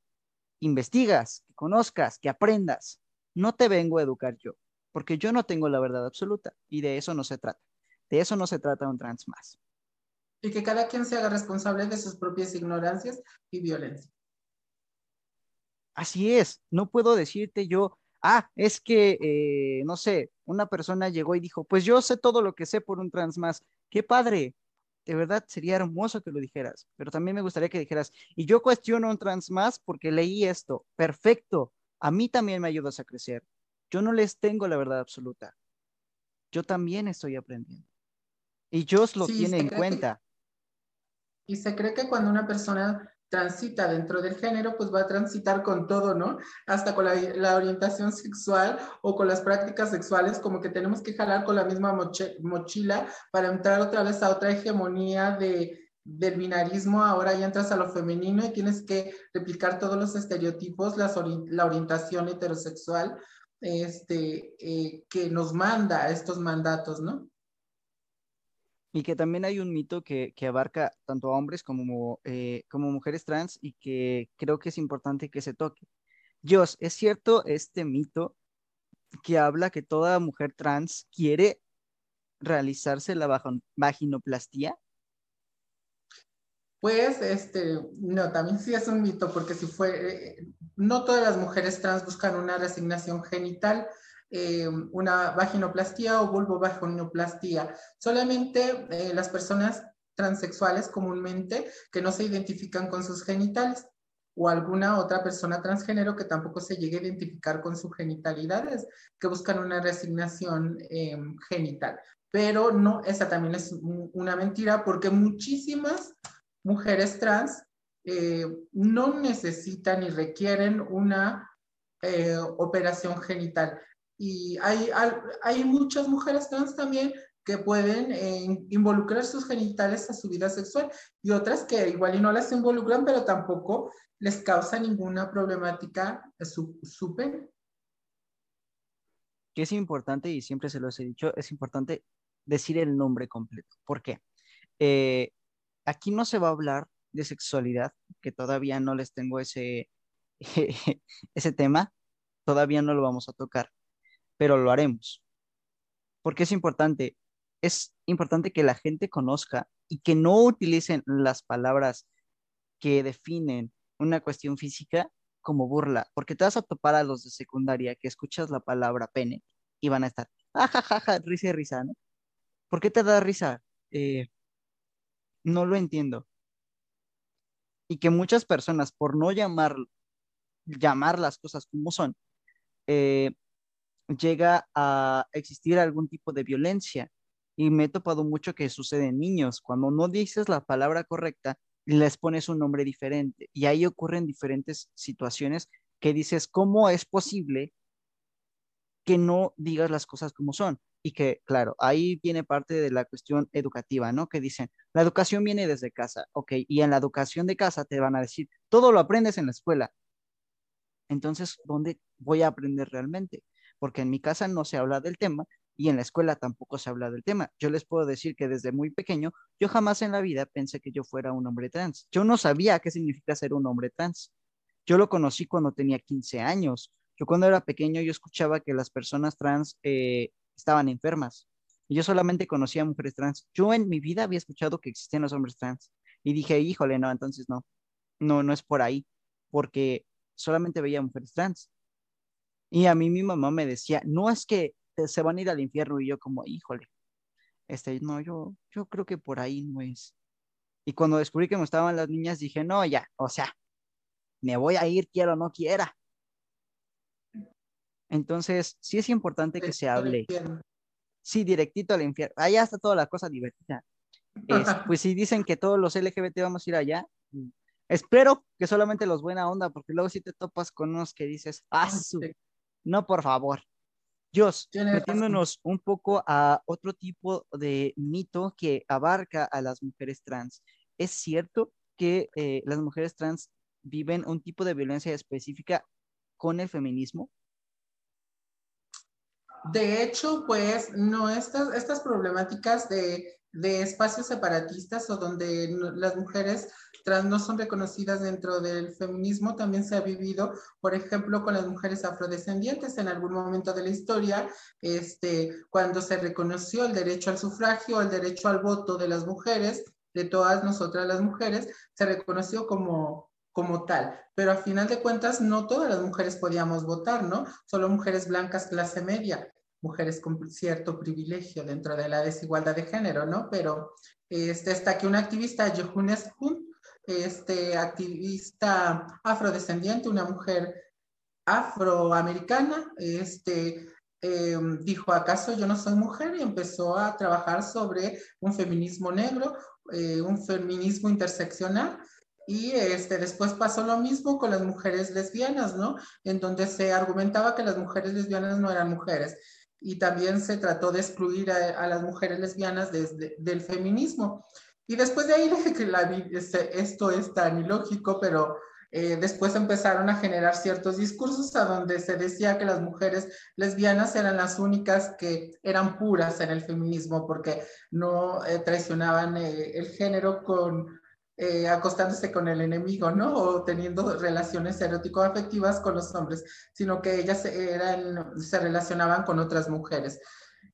investigas, que conozcas, que aprendas. No te vengo a educar yo, porque yo no tengo la verdad absoluta y de eso no se trata. De eso no se trata un trans más. Y que cada quien se haga responsable de sus propias ignorancias y violencia. Así es, no puedo decirte yo, ah, es que, eh, no sé, una persona llegó y dijo, pues yo sé todo lo que sé por un trans más. Qué padre, de verdad sería hermoso que lo dijeras, pero también me gustaría que dijeras, y yo cuestiono un trans más porque leí esto, perfecto, a mí también me ayudas a crecer. Yo no les tengo la verdad absoluta. Yo también estoy aprendiendo. Y Dios lo tiene en cuenta. Y se cree que cuando una persona transita dentro del género, pues va a transitar con todo, ¿no? Hasta con la, orientación sexual o con las prácticas sexuales, como que tenemos que jalar con la misma mochila para entrar otra vez a otra hegemonía de, del binarismo, ahora ya entras a lo femenino y tienes que replicar todos los estereotipos, la orientación heterosexual este, eh, que nos manda estos mandatos, ¿no? Y que también hay un mito que, abarca tanto a hombres como, eh, como mujeres trans y que creo que es importante que se toque. Dios, ¿es cierto este mito que habla que toda mujer trans quiere realizarse la vaginoplastía? Pues, este, no, también sí es un mito, porque si fue, eh, no todas las mujeres trans buscan una resignación genital, eh, una vaginoplastía o vulvovaginoplastia. Solamente eh, las personas transexuales comúnmente que no se identifican con sus genitales o alguna otra persona transgénero que tampoco se llegue a identificar con sus genitalidades, que buscan una resignación eh, genital. Pero no, esa también es una mentira porque muchísimas mujeres trans no necesitan ni requieren una operación genital. Y hay, hay muchas mujeres trans también que pueden eh, involucrar sus genitales a su vida sexual y otras que igual y no las involucran, pero tampoco les causa ninguna problemática su, su pene. Que es importante, y siempre se los he dicho, es importante decir el nombre completo. ¿Por qué? Eh, aquí no se va a hablar de sexualidad, que todavía no les tengo ese, ese tema, todavía no lo vamos a tocar pero lo haremos. Porque es importante, es importante que la gente conozca y que no utilicen las palabras que definen una cuestión física como burla, porque te vas a topar a los de secundaria que escuchas la palabra pene y van a estar, jajaja, risa y risa, ¿no? ¿Por qué te da risa? Eh, no lo entiendo. Y que muchas personas, por no llamar, llamar las cosas como son, eh, llega a existir algún tipo de violencia. Y me he topado mucho que sucede en niños. Cuando no dices la palabra correcta, les pones un nombre diferente. Y ahí ocurren diferentes situaciones que dices, ¿cómo es posible que no digas las cosas como son? Y que, claro, ahí viene parte de la cuestión educativa, ¿no? Que dicen, la educación viene desde casa, ok, y en la educación de casa te van a decir, todo lo aprendes en la escuela. Entonces, ¿dónde voy a aprender realmente? Porque en mi casa no se habla del tema y en la escuela tampoco se habla del tema. Yo les puedo decir que desde muy pequeño yo jamás en la vida pensé que yo fuera un hombre trans. Yo no sabía qué significa ser un hombre trans. Yo lo conocí cuando tenía 15 años. Yo cuando era pequeño yo escuchaba que las personas trans eh, estaban enfermas. Y yo solamente conocía mujeres trans. Yo en mi vida había escuchado que existían los hombres trans. Y dije, híjole, no, entonces no. No, no es por ahí. Porque solamente veía mujeres trans. Y a mí mi mamá me decía, no es que se van a ir al infierno y yo como, híjole, este, no, yo, yo creo que por ahí no es. Y cuando descubrí que me estaban las niñas, dije, no, ya, o sea, me voy a ir, quiero o no quiera. Entonces, sí es importante que se hable. Sí, directito al infierno. Allá está toda la cosa divertida. pues si dicen que todos los LGBT vamos a ir allá, espero que solamente los buena onda, porque luego si te topas con unos que dices, ah, no, por favor. Dios, metiéndonos un poco a otro tipo de mito que abarca a las mujeres trans. ¿Es cierto que eh, las mujeres trans viven un tipo de violencia específica con el feminismo? De hecho, pues no, estas, estas problemáticas de, de espacios separatistas o donde las mujeres trans no son reconocidas dentro del feminismo, también se ha vivido, por ejemplo, con las mujeres afrodescendientes en algún momento de la historia, este, cuando se reconoció el derecho al sufragio, el derecho al voto de las mujeres, de todas nosotras las mujeres, se reconoció como, como tal. Pero a final de cuentas, no todas las mujeres podíamos votar, ¿no? Solo mujeres blancas clase media, mujeres con cierto privilegio dentro de la desigualdad de género, ¿no? Pero este, hasta que una activista, Yehunes Hunt, este, activista afrodescendiente, una mujer afroamericana, este, em, dijo, ¿acaso yo no soy mujer? Y empezó a trabajar sobre un feminismo negro, eh, un feminismo interseccional. Y este, después pasó lo mismo con las mujeres lesbianas, ¿no? En donde se argumentaba que las mujeres lesbianas no eran mujeres. Y también se trató de excluir a, las mujeres lesbianas del feminismo. Y después de ahí que la, este, esto es tan ilógico, pero eh, después empezaron a generar ciertos discursos a donde se decía que las mujeres lesbianas eran las únicas que eran puras en el feminismo porque no eh, traicionaban eh, el género con acostándose con el enemigo, ¿no? O teniendo relaciones erótico-afectivas con los hombres, sino que ellas se relacionaban con otras mujeres.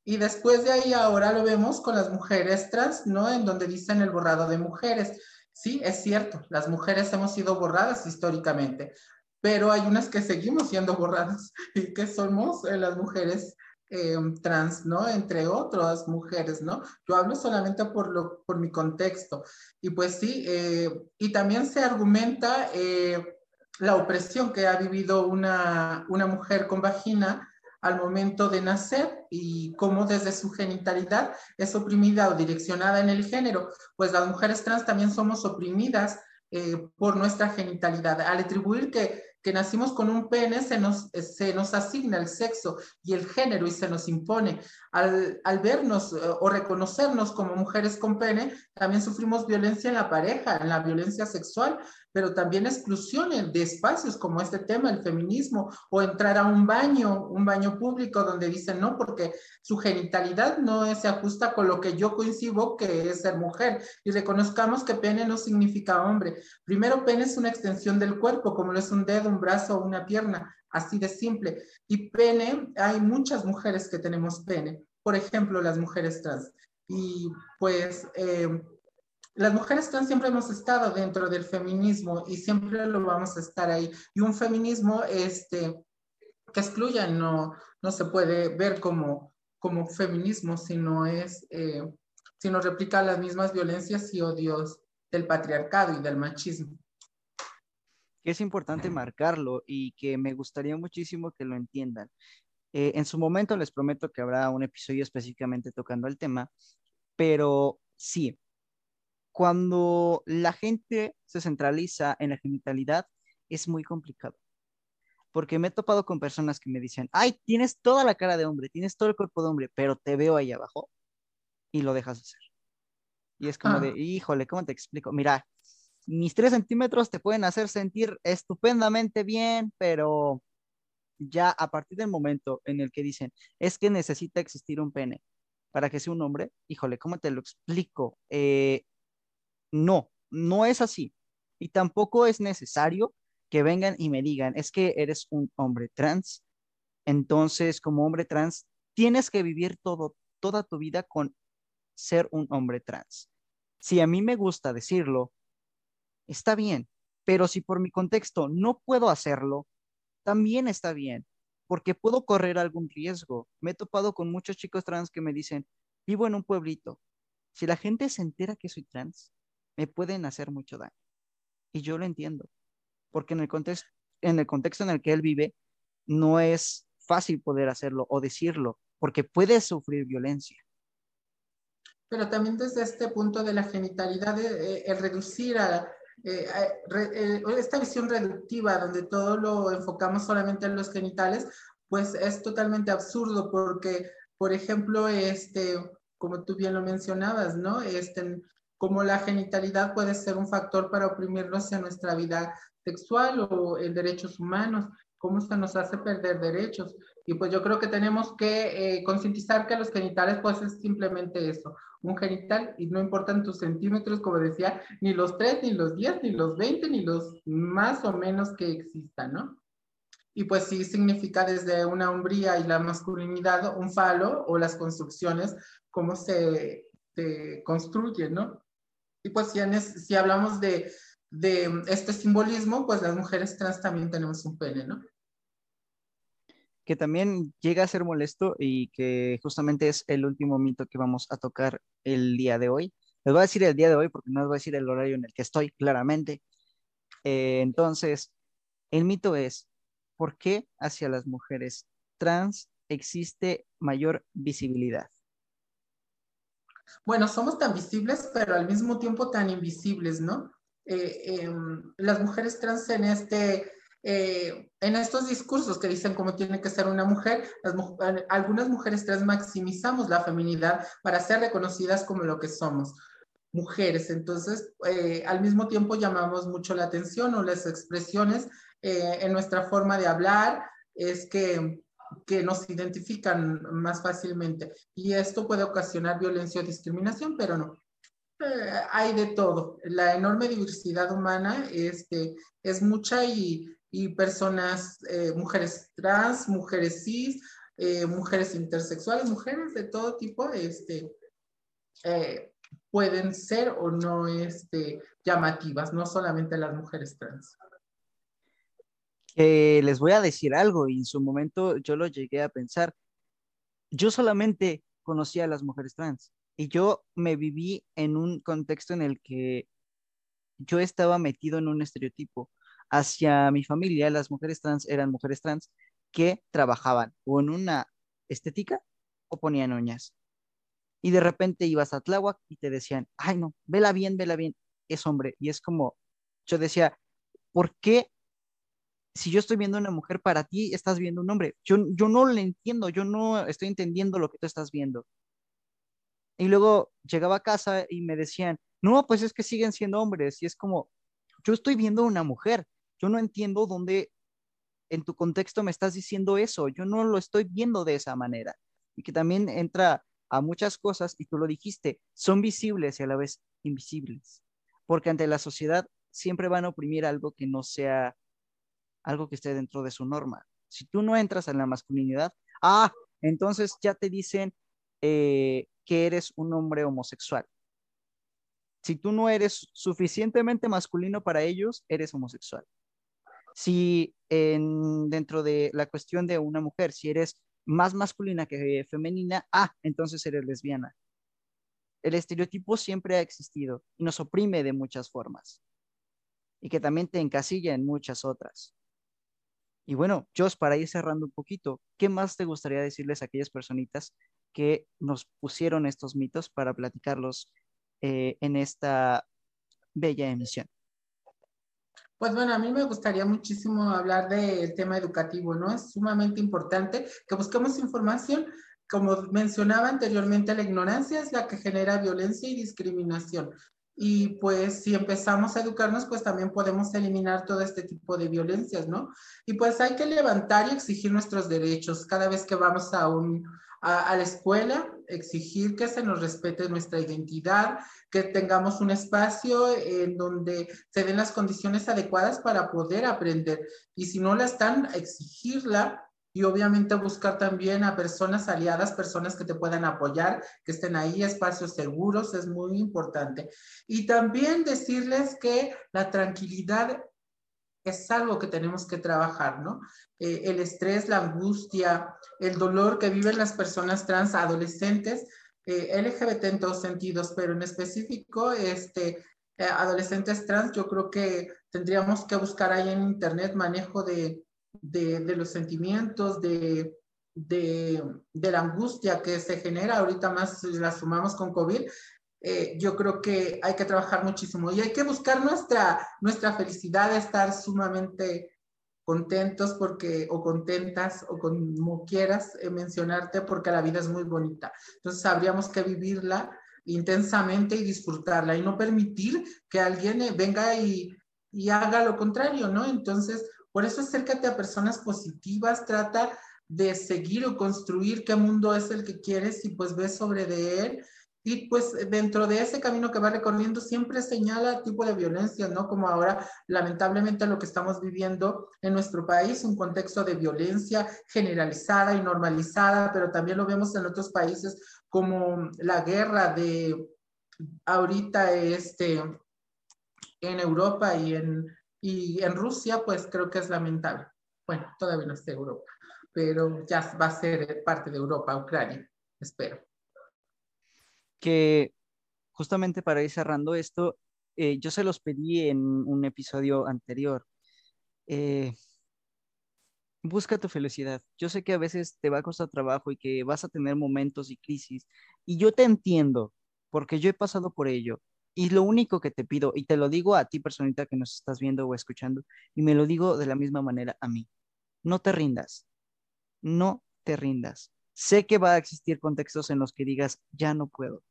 Y después de ahí ahora lo vemos con las mujeres trans, ¿no? En donde dicen el borrado de mujeres. Sí, es cierto, las mujeres hemos sido borradas históricamente, pero hay unas que seguimos siendo borradas y que somos eh, las mujeres em, trans, ¿no? Entre otras mujeres, ¿no? Yo hablo solamente por, lo, por mi contexto. Y pues sí, eh, y también se argumenta eh, la opresión que ha vivido una, una mujer con vagina al momento de nacer y cómo desde su genitalidad es oprimida o direccionada en el género, pues las mujeres trans también somos oprimidas eh, por nuestra genitalidad. Al atribuir que que nacimos con un pene, se nos, se nos asigna el sexo y el género y se nos impone. Al, al vernos eh, o reconocernos como mujeres con pene, también sufrimos violencia en la pareja, en la violencia sexual, pero también exclusión de espacios como este tema, el feminismo, o entrar a un baño, un baño público donde dicen no, porque su genitalidad no se ajusta con lo que yo coincido que es ser mujer. Y reconozcamos que pene no significa hombre. Primero, pene es una extensión del cuerpo, como lo es un dedo, un brazo o una pierna, así de simple. Y pene, hay muchas mujeres que tenemos pene, por ejemplo, las mujeres trans. Y pues eh, las mujeres trans siempre hemos estado dentro del feminismo y siempre lo vamos a estar ahí. Y un feminismo este, que excluya no, no se puede ver como, como feminismo, sino es, eh, sino replica las mismas violencias y odios del patriarcado y del machismo que es importante marcarlo y que me gustaría muchísimo que lo entiendan. Eh, en su momento les prometo que habrá un episodio específicamente tocando el tema, pero sí, cuando la gente se centraliza en la genitalidad, es muy complicado. Porque me he topado con personas que me dicen, ay, tienes toda la cara de hombre, tienes todo el cuerpo de hombre, pero te veo ahí abajo y lo dejas de hacer. Y es como de, ah. híjole, ¿cómo te explico? Mira, mis tres centímetros te pueden hacer sentir estupendamente bien, pero ya a partir del momento en el que dicen, es que necesita existir un pene para que sea un hombre, híjole, ¿cómo te lo explico? Eh, no, no es así. Y tampoco es necesario que vengan y me digan, es que eres un hombre trans. Entonces, como hombre trans, tienes que vivir todo, toda tu vida con ser un hombre trans. Si a mí me gusta decirlo, está bien, pero si por mi contexto no puedo hacerlo, también está bien. porque puedo correr algún riesgo. Me he topado con muchos chicos trans que me dicen, vivo en un pueblito. Si la gente se entera que soy trans, me pueden hacer mucho daño. Y yo lo entiendo, porque en el contexto en el, contexto en el que él vive, no es fácil poder hacerlo o decirlo, porque puede sufrir violencia. Pero también desde este punto de la genitalidad, eh, el reducir a, eh, eh, esta visión reductiva donde todo lo enfocamos solamente en los genitales, pues es totalmente absurdo porque, por ejemplo, este, como tú bien lo mencionabas, ¿no? Este, como la genitalidad puede ser un factor para oprimirnos en nuestra vida sexual o en derechos humanos, cómo se nos hace perder derechos. Y pues yo creo que tenemos que eh, concientizar que los genitales pues es simplemente eso, un genital y no importan tus centímetros, como decía, ni los 3, ni los 10, ni los 20, ni los más o menos que existan, ¿no? Y pues sí significa desde una hombría y la masculinidad un falo o las construcciones, cómo se, se construyen, ¿no? Y pues si, hablamos de, de este simbolismo, pues las mujeres trans también tenemos un pene, ¿no? Que también llega a ser molesto y que justamente es el último mito que vamos a tocar el día de hoy. Les voy a decir el día de hoy porque no les voy a decir el horario en el que estoy, claramente. Eh, entonces, el mito es, ¿por qué hacia las mujeres trans existe mayor visibilidad? Bueno, somos tan visibles, pero al mismo tiempo tan invisibles, ¿no? Eh, em, las mujeres trans en este... Eh, en estos discursos que dicen cómo tiene que ser una mujer, algunas mujeres trans maximizamos la feminidad para ser reconocidas como lo que somos, mujeres. Entonces, eh, al mismo tiempo llamamos mucho la atención o las expresiones en nuestra forma de hablar, es que, que nos identifican más fácilmente. Y esto puede ocasionar violencia o discriminación, pero no. Eh, hay de todo. La enorme diversidad humana este, es mucha y, y personas, eh, mujeres trans, mujeres cis, eh, mujeres intersexuales, mujeres de todo tipo, este, pueden ser o no este, llamativas, no solamente las mujeres trans. Les voy a decir algo y en su momento yo lo llegué a pensar. Yo solamente conocía a las mujeres trans y yo me viví en un contexto en el que yo estaba metido en un estereotipo. Hacia mi familia, las mujeres trans eran mujeres trans que trabajaban o en una estética o ponían uñas. Y de repente ibas a Tláhuac y te decían, ay no, vela bien, vela bien, es hombre. Y es como, yo decía, ¿por qué si yo estoy viendo una mujer, para ti estás viendo un hombre? Yo, yo no le entiendo, yo no estoy entendiendo lo que tú estás viendo. Y luego llegaba a casa y me decían, no, pues es que siguen siendo hombres. Y es como, yo estoy viendo una mujer, yo no entiendo dónde en tu contexto me estás diciendo eso, yo no lo estoy viendo de esa manera. Y que también entra a muchas cosas, y tú lo dijiste, son visibles y a la vez invisibles, porque ante la sociedad siempre van a oprimir algo que no sea algo que esté dentro de su norma. Si tú no entras en la masculinidad, ah, entonces ya te dicen, eh, que eres un hombre homosexual. Si tú no eres suficientemente masculino para ellos, eres homosexual. Si en, dentro de la cuestión de una mujer, si eres más masculina que femenina, ah, entonces eres lesbiana. El estereotipo siempre ha existido y nos oprime de muchas formas y que también te encasilla en muchas otras. Y bueno, Jos, para ir cerrando un poquito, ¿qué más te gustaría decirles a aquellas personitas que nos pusieron estos mitos para platicarlos eh, en esta bella emisión. Pues bueno, a mí me gustaría muchísimo hablar del tema educativo, ¿no? Es sumamente importante que busquemos información. Como mencionaba anteriormente, la ignorancia es la que genera violencia y discriminación. Y pues si empezamos a educarnos, pues también podemos eliminar todo este tipo de violencias, ¿no? Y pues hay que levantar y exigir nuestros derechos cada vez que vamos a un, a, la escuela, exigir que se nos respete nuestra identidad, que tengamos un espacio en donde se den las condiciones adecuadas para poder aprender. Y si no la están, exigirla y obviamente buscar también a personas aliadas, personas que te puedan apoyar, que estén ahí, espacios seguros, es muy importante. Y también decirles que la tranquilidad es algo que tenemos que trabajar, ¿no? Eh, el estrés, la angustia, el dolor que viven las personas trans adolescentes, eh, LGBT en todos sentidos, pero en específico, este, eh, adolescentes trans, yo creo que tendríamos que buscar ahí en internet manejo de, de, los sentimientos, de, de, de, la angustia que se genera, ahorita más la sumamos con COVID, eh, yo creo que hay que trabajar muchísimo y hay que buscar nuestra, nuestra felicidad, estar sumamente contentos porque, o contentas, o como quieras eh, mencionarte, porque la vida es muy bonita. Entonces, habríamos que vivirla intensamente y disfrutarla y no permitir que alguien eh, venga y, y haga lo contrario, ¿no? Entonces, por eso acércate a personas positivas, trata de seguir o construir qué mundo es el que quieres y pues ves sobre de él y pues dentro de ese camino que va recorriendo siempre señala tipo de violencia, ¿no? Como ahora lamentablemente lo que estamos viviendo en nuestro país, un contexto de violencia generalizada y normalizada, pero también lo vemos en otros países como la guerra de ahorita este, en Europa y en, y en Rusia, pues creo que es lamentable. Bueno, todavía no está Europa, pero ya va a ser parte de Europa, Ucrania, espero que justamente para ir cerrando esto, eh, yo se los pedí en un episodio anterior. Eh, busca tu felicidad. Yo sé que a veces te va a costar trabajo y que vas a tener momentos y crisis. Y yo te entiendo, porque yo he pasado por ello. Y lo único que te pido, y te lo digo a ti, personita que nos estás viendo o escuchando, y me lo digo de la misma manera a mí, no te rindas, no te rindas. Sé que va a existir contextos en los que digas, ya no puedo,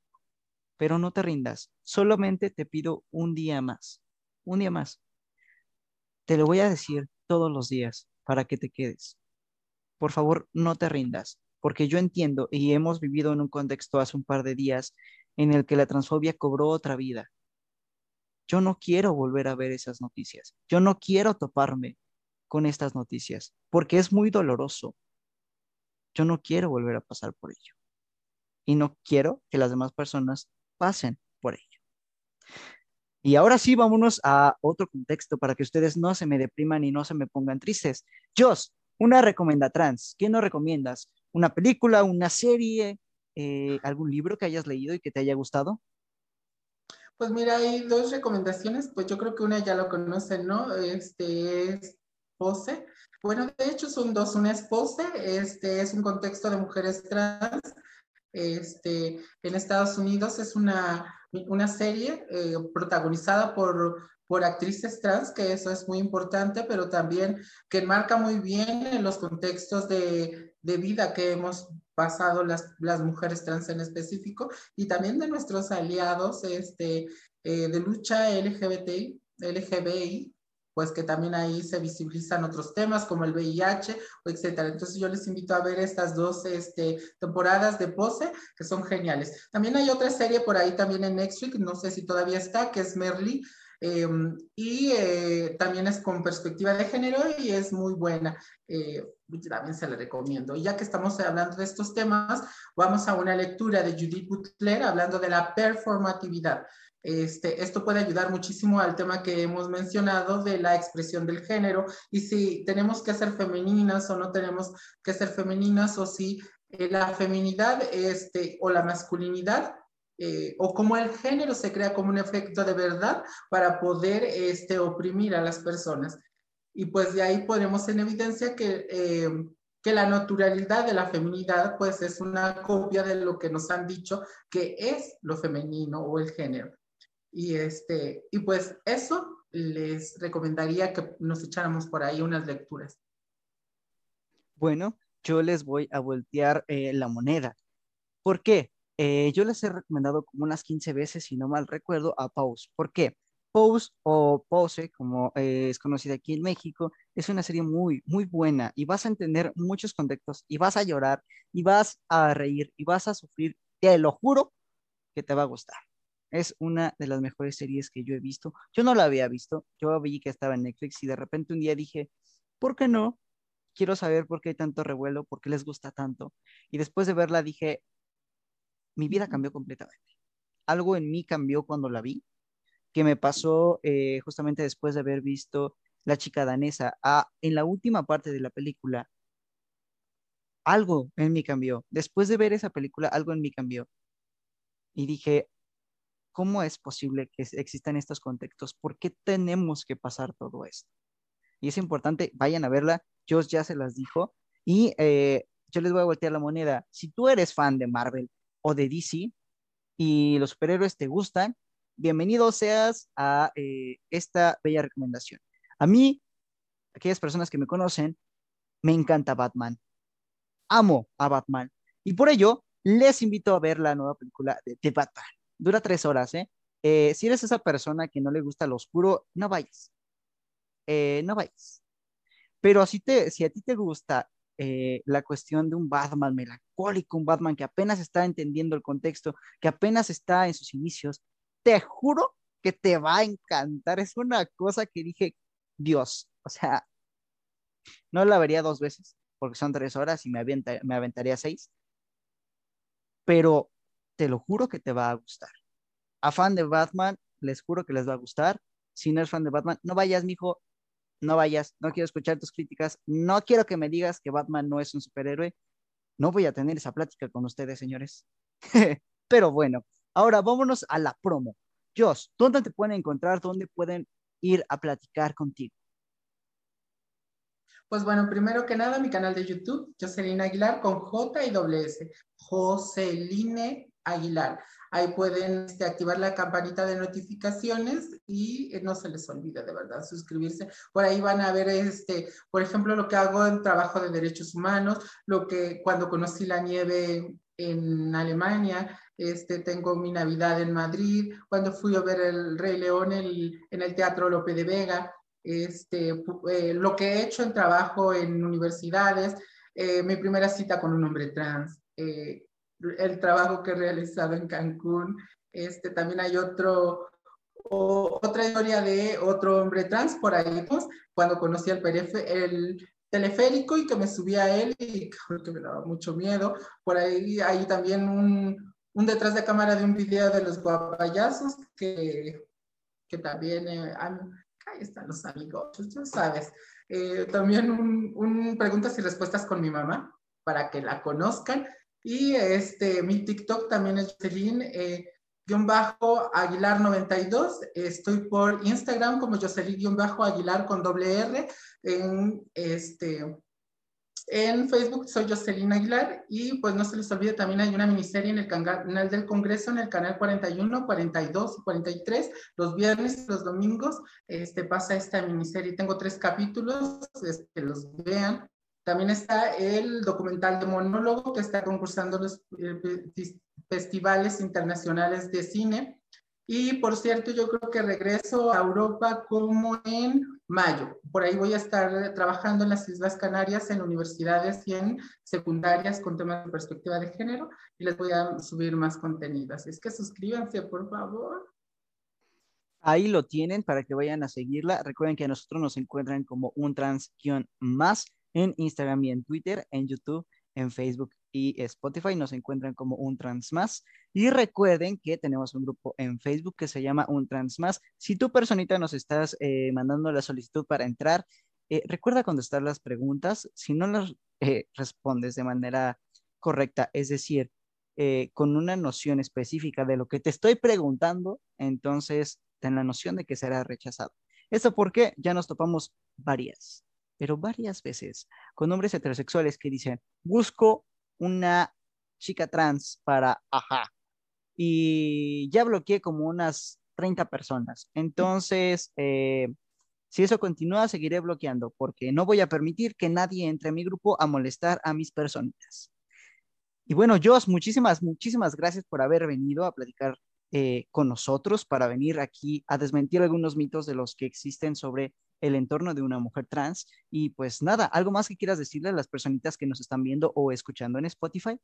pero no te rindas. Solamente te pido un día más, un día más. Te lo voy a decir todos los días para que te quedes. Por favor, no te rindas, porque yo entiendo y hemos vivido en un contexto hace un par de días en el que la transfobia cobró otra vida. Yo no quiero volver a ver esas noticias. Yo no quiero toparme con estas noticias, porque es muy doloroso. Yo no quiero volver a pasar por ello. Y no quiero que las demás personas pasen por ello. Y ahora sí, vámonos a otro contexto para que ustedes no se me depriman y no se me pongan tristes. Jos, una recomienda trans. ¿Qué nos recomiendas? ¿Una película, una serie, eh, algún libro que hayas leído y que te haya gustado? Pues mira, hay dos recomendaciones, pues yo creo que una ya lo conocen, ¿no? Este es Pose. Bueno, de hecho son dos, una es Pose, este es un contexto de mujeres trans este, en Estados Unidos. Es una, una serie eh, protagonizada por, por actrices trans, que eso es muy importante, pero también que enmarca muy bien en los contextos de, de vida que hemos pasado las, las, mujeres trans en específico y también de nuestros aliados este, eh, de lucha LGBTI, LGBI, pues que también ahí se visibilizan otros temas como el VIH, etcétera. Entonces yo les invito a ver estas dos este, temporadas de Pose, que son geniales. También hay otra serie por ahí también en Netflix, no sé si todavía está, que es Merly, em, y eh, también es con perspectiva de género y es muy buena. Eh, también se la recomiendo. Y ya que estamos hablando de estos temas, vamos a una lectura de Judith Butler hablando de la performatividad. Este, esto puede ayudar muchísimo al tema que hemos mencionado de la expresión del género y si tenemos que ser femeninas o no tenemos que ser femeninas o si eh, la feminidad este, o la masculinidad eh, o cómo el género se crea como un efecto de verdad para poder este, oprimir a las personas. Y pues de ahí ponemos en evidencia que, eh, que la naturalidad de la feminidad pues es una copia de lo que nos han dicho que es lo femenino o el género. Y, este, y pues eso les recomendaría que nos echáramos por ahí unas lecturas. Bueno, yo les voy a voltear eh, la moneda. ¿Por qué? Eh, yo les he recomendado como unas 15 veces, si no mal recuerdo, a Pose. ¿Por qué? Pose o Pose, como eh, es conocida aquí en México, es una serie muy, muy buena y vas a entender muchos contextos y vas a llorar y vas a reír y vas a sufrir. Te lo juro que te va a gustar. Es una de las mejores series que yo he visto. Yo no la había visto, yo vi que estaba en Netflix y de repente un día dije, ¿por qué no? Quiero saber por qué hay tanto revuelo, por qué les gusta tanto. Y después de verla dije, mi vida cambió completamente. Algo en mí cambió cuando la vi, que me pasó eh, justamente después de haber visto la chica danesa, a, en la última parte de la película, algo en mí cambió. Después de ver esa película, algo en mí cambió. Y dije, ¿cómo es posible que existan estos contextos? ¿Por qué tenemos que pasar todo esto? Y es importante, vayan a verla. Josh ya se las dijo. Y eh, yo les voy a voltear la moneda. Si tú eres fan de Marvel o de DC y los superhéroes te gustan, bienvenido seas a eh, esta bella recomendación. A mí, aquellas personas que me conocen, me encanta Batman. Amo a Batman. Y por ello, les invito a ver la nueva película de, Batman. Dura tres horas, ¿eh? ¿eh? Si eres esa persona que no le gusta lo oscuro, no vayas. Eh, no vayas. Pero si, te, si a ti te gusta eh, la cuestión de un Batman melancólico, un Batman que apenas está entendiendo el contexto, que apenas está en sus inicios, te juro que te va a encantar. Es una cosa que dije, Dios, o sea, no la vería dos veces, porque son tres horas y me, me aventaría seis, pero te lo juro que te va a gustar. A fan de Batman, les juro que les va a gustar. Si no eres fan de Batman, no vayas, mijo, no vayas, no quiero escuchar tus críticas, no quiero que me digas que Batman no es un superhéroe. No voy a tener esa plática con ustedes, señores. Pero bueno, ahora vámonos a la promo. Josh, ¿dónde te pueden encontrar? ¿Dónde pueden ir a platicar contigo? Pues bueno, primero que nada, mi canal de YouTube, Jocelyn Aguilar con J y S. Joseline Aguilar. Ahí pueden este, activar la campanita de notificaciones y eh, no se les olvide de verdad suscribirse. Por ahí van a ver, este, por ejemplo, lo que hago en trabajo de derechos humanos, lo que cuando conocí la nieve en Alemania, este, tengo mi Navidad en Madrid, cuando fui a ver el Rey León en el Teatro Lope de Vega, este, eh, lo que he hecho en trabajo en universidades, eh, mi primera cita con un hombre trans, el trabajo que he realizado en Cancún, este, también hay otro, otra historia de otro hombre trans por ahí, pues, cuando conocí el, el teleférico y que me subí a él y que me daba mucho miedo. Por ahí hay también un, un detrás de cámara de un video de los guapayazos que, que también han, ahí están los amigos, tú sabes. Eh, también un, preguntas y respuestas con mi mamá para que la conozcan. Y este, mi TikTok también es Jocelyn, eh, guion bajo Aguilar 92. Estoy por Instagram como Jocelyn guion bajo Aguilar con doble R. En este, en Facebook soy Jocelyn Aguilar y pues no se les olvide, también hay una miniserie en el canal del Congreso, en el canal 41, 42 y 43. Los viernes y los domingos este, pasa esta miniserie. Tengo tres capítulos, que este, los vean. También está el documental de monólogo que está concursando los eh, festivales internacionales de cine. Y por cierto, yo creo que regreso a Europa como en mayo. Por ahí voy a estar trabajando en las Islas Canarias, en universidades y en secundarias con temas de perspectiva de género y les voy a subir más contenido. Así es que suscríbanse, por favor. Ahí lo tienen para que vayan a seguirla. Recuerden que a nosotros nos encuentran como un trans más en Instagram y en Twitter, en YouTube, en Facebook y Spotify nos encuentran como un trans más. Y recuerden que tenemos un grupo en Facebook que se llama un trans más. Si tu personita nos estás eh, mandando la solicitud para entrar, eh, recuerda contestar las preguntas. Si no las eh, respondes de manera correcta, es decir, con una noción específica de lo que te estoy preguntando, entonces ten la noción de que será rechazado. Esto porque ya nos topamos varias, pero varias veces con hombres heterosexuales que dicen, busco una chica trans para ajá. Y ya bloqueé como unas 30 personas. Entonces, eh, si eso continúa, seguiré bloqueando porque no voy a permitir que nadie entre a mi grupo a molestar a mis personitas. Y bueno, Joss, muchísimas, muchísimas gracias por haber venido a platicar eh, con nosotros, para venir aquí a desmentir algunos mitos de los que existen sobre el entorno de una mujer trans. Y pues nada, ¿algo más que quieras decirle a las personitas que nos están viendo o escuchando en Spotify?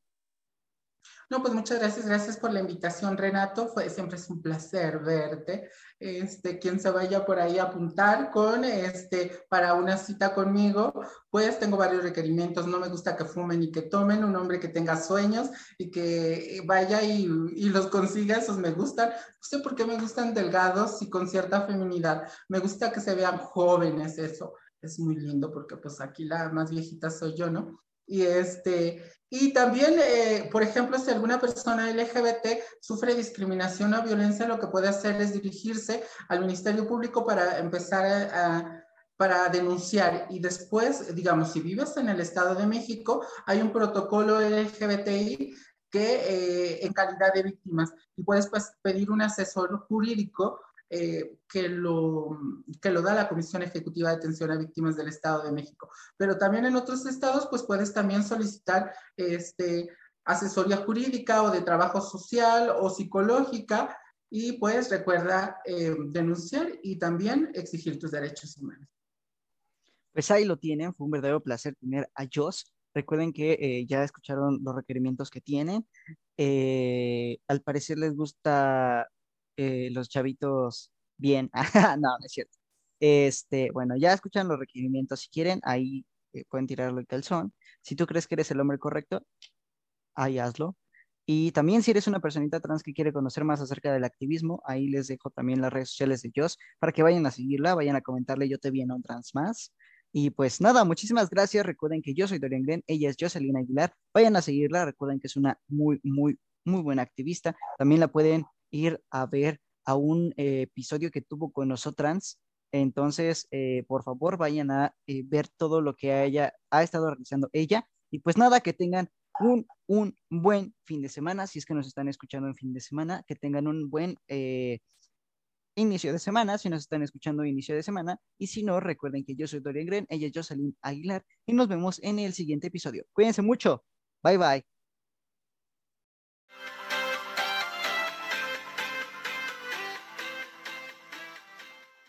No, pues muchas gracias, gracias por la invitación, Renato. Fue, siempre es un placer verte. Este, quien se vaya por ahí a apuntar con este para una cita conmigo, pues tengo varios requerimientos. No me gusta que fumen y que tomen, un hombre que tenga sueños y que vaya y, y los consiga, esos me gustan. No sé por qué me gustan delgados y con cierta feminidad. Me gusta que se vean jóvenes, eso es muy lindo porque pues aquí la más viejita soy yo, ¿no? Y, este, y también, eh, por ejemplo, si alguna persona LGBT sufre discriminación o violencia, lo que puede hacer es dirigirse al Ministerio Público para empezar a, para denunciar. Y después, digamos, si vives en el Estado de México, hay un protocolo LGBTI que eh, en calidad de víctimas y puedes pues, pedir un asesor jurídico eh, que, lo, que lo da la Comisión Ejecutiva de Atención a Víctimas del Estado de México. Pero también en otros estados, pues puedes también solicitar este, asesoría jurídica o de trabajo social o psicológica y pues recuerda eh, denunciar y también exigir tus derechos humanos. Pues ahí lo tienen, fue un verdadero placer tener a Joss. Recuerden que eh, ya escucharon los requerimientos que tienen. al parecer les gusta eh, los chavitos bien. no, no es cierto. Este, bueno, ya escuchan los requerimientos. Si quieren, ahí eh, pueden tirarlo el calzón. Si tú crees que eres el hombre correcto, ahí hazlo. Y también si eres una personita trans que quiere conocer más acerca del activismo, ahí les dejo también las redes sociales de Joss para que vayan a seguirla, vayan a comentarle yo te vi en un trans más. Y pues nada, muchísimas gracias. Recuerden que yo soy Dorian Glenn, ella es Jocelyn Aguilar. Vayan a seguirla, recuerden que es una muy, muy, muy buena activista. También la pueden ir a ver a un eh, episodio que tuvo con nosotras. Entonces, eh, por favor, vayan a eh, ver todo lo que ella ha estado realizando ella. Y pues nada, que tengan un, un buen fin de semana, si es que nos están escuchando en fin de semana, que tengan un buen inicio de semana, si nos están escuchando inicio de semana, y si no, recuerden que yo soy Dorian Gren, ella es Jocelyn Aguilar, y nos vemos en el siguiente episodio. Cuídense mucho, bye bye.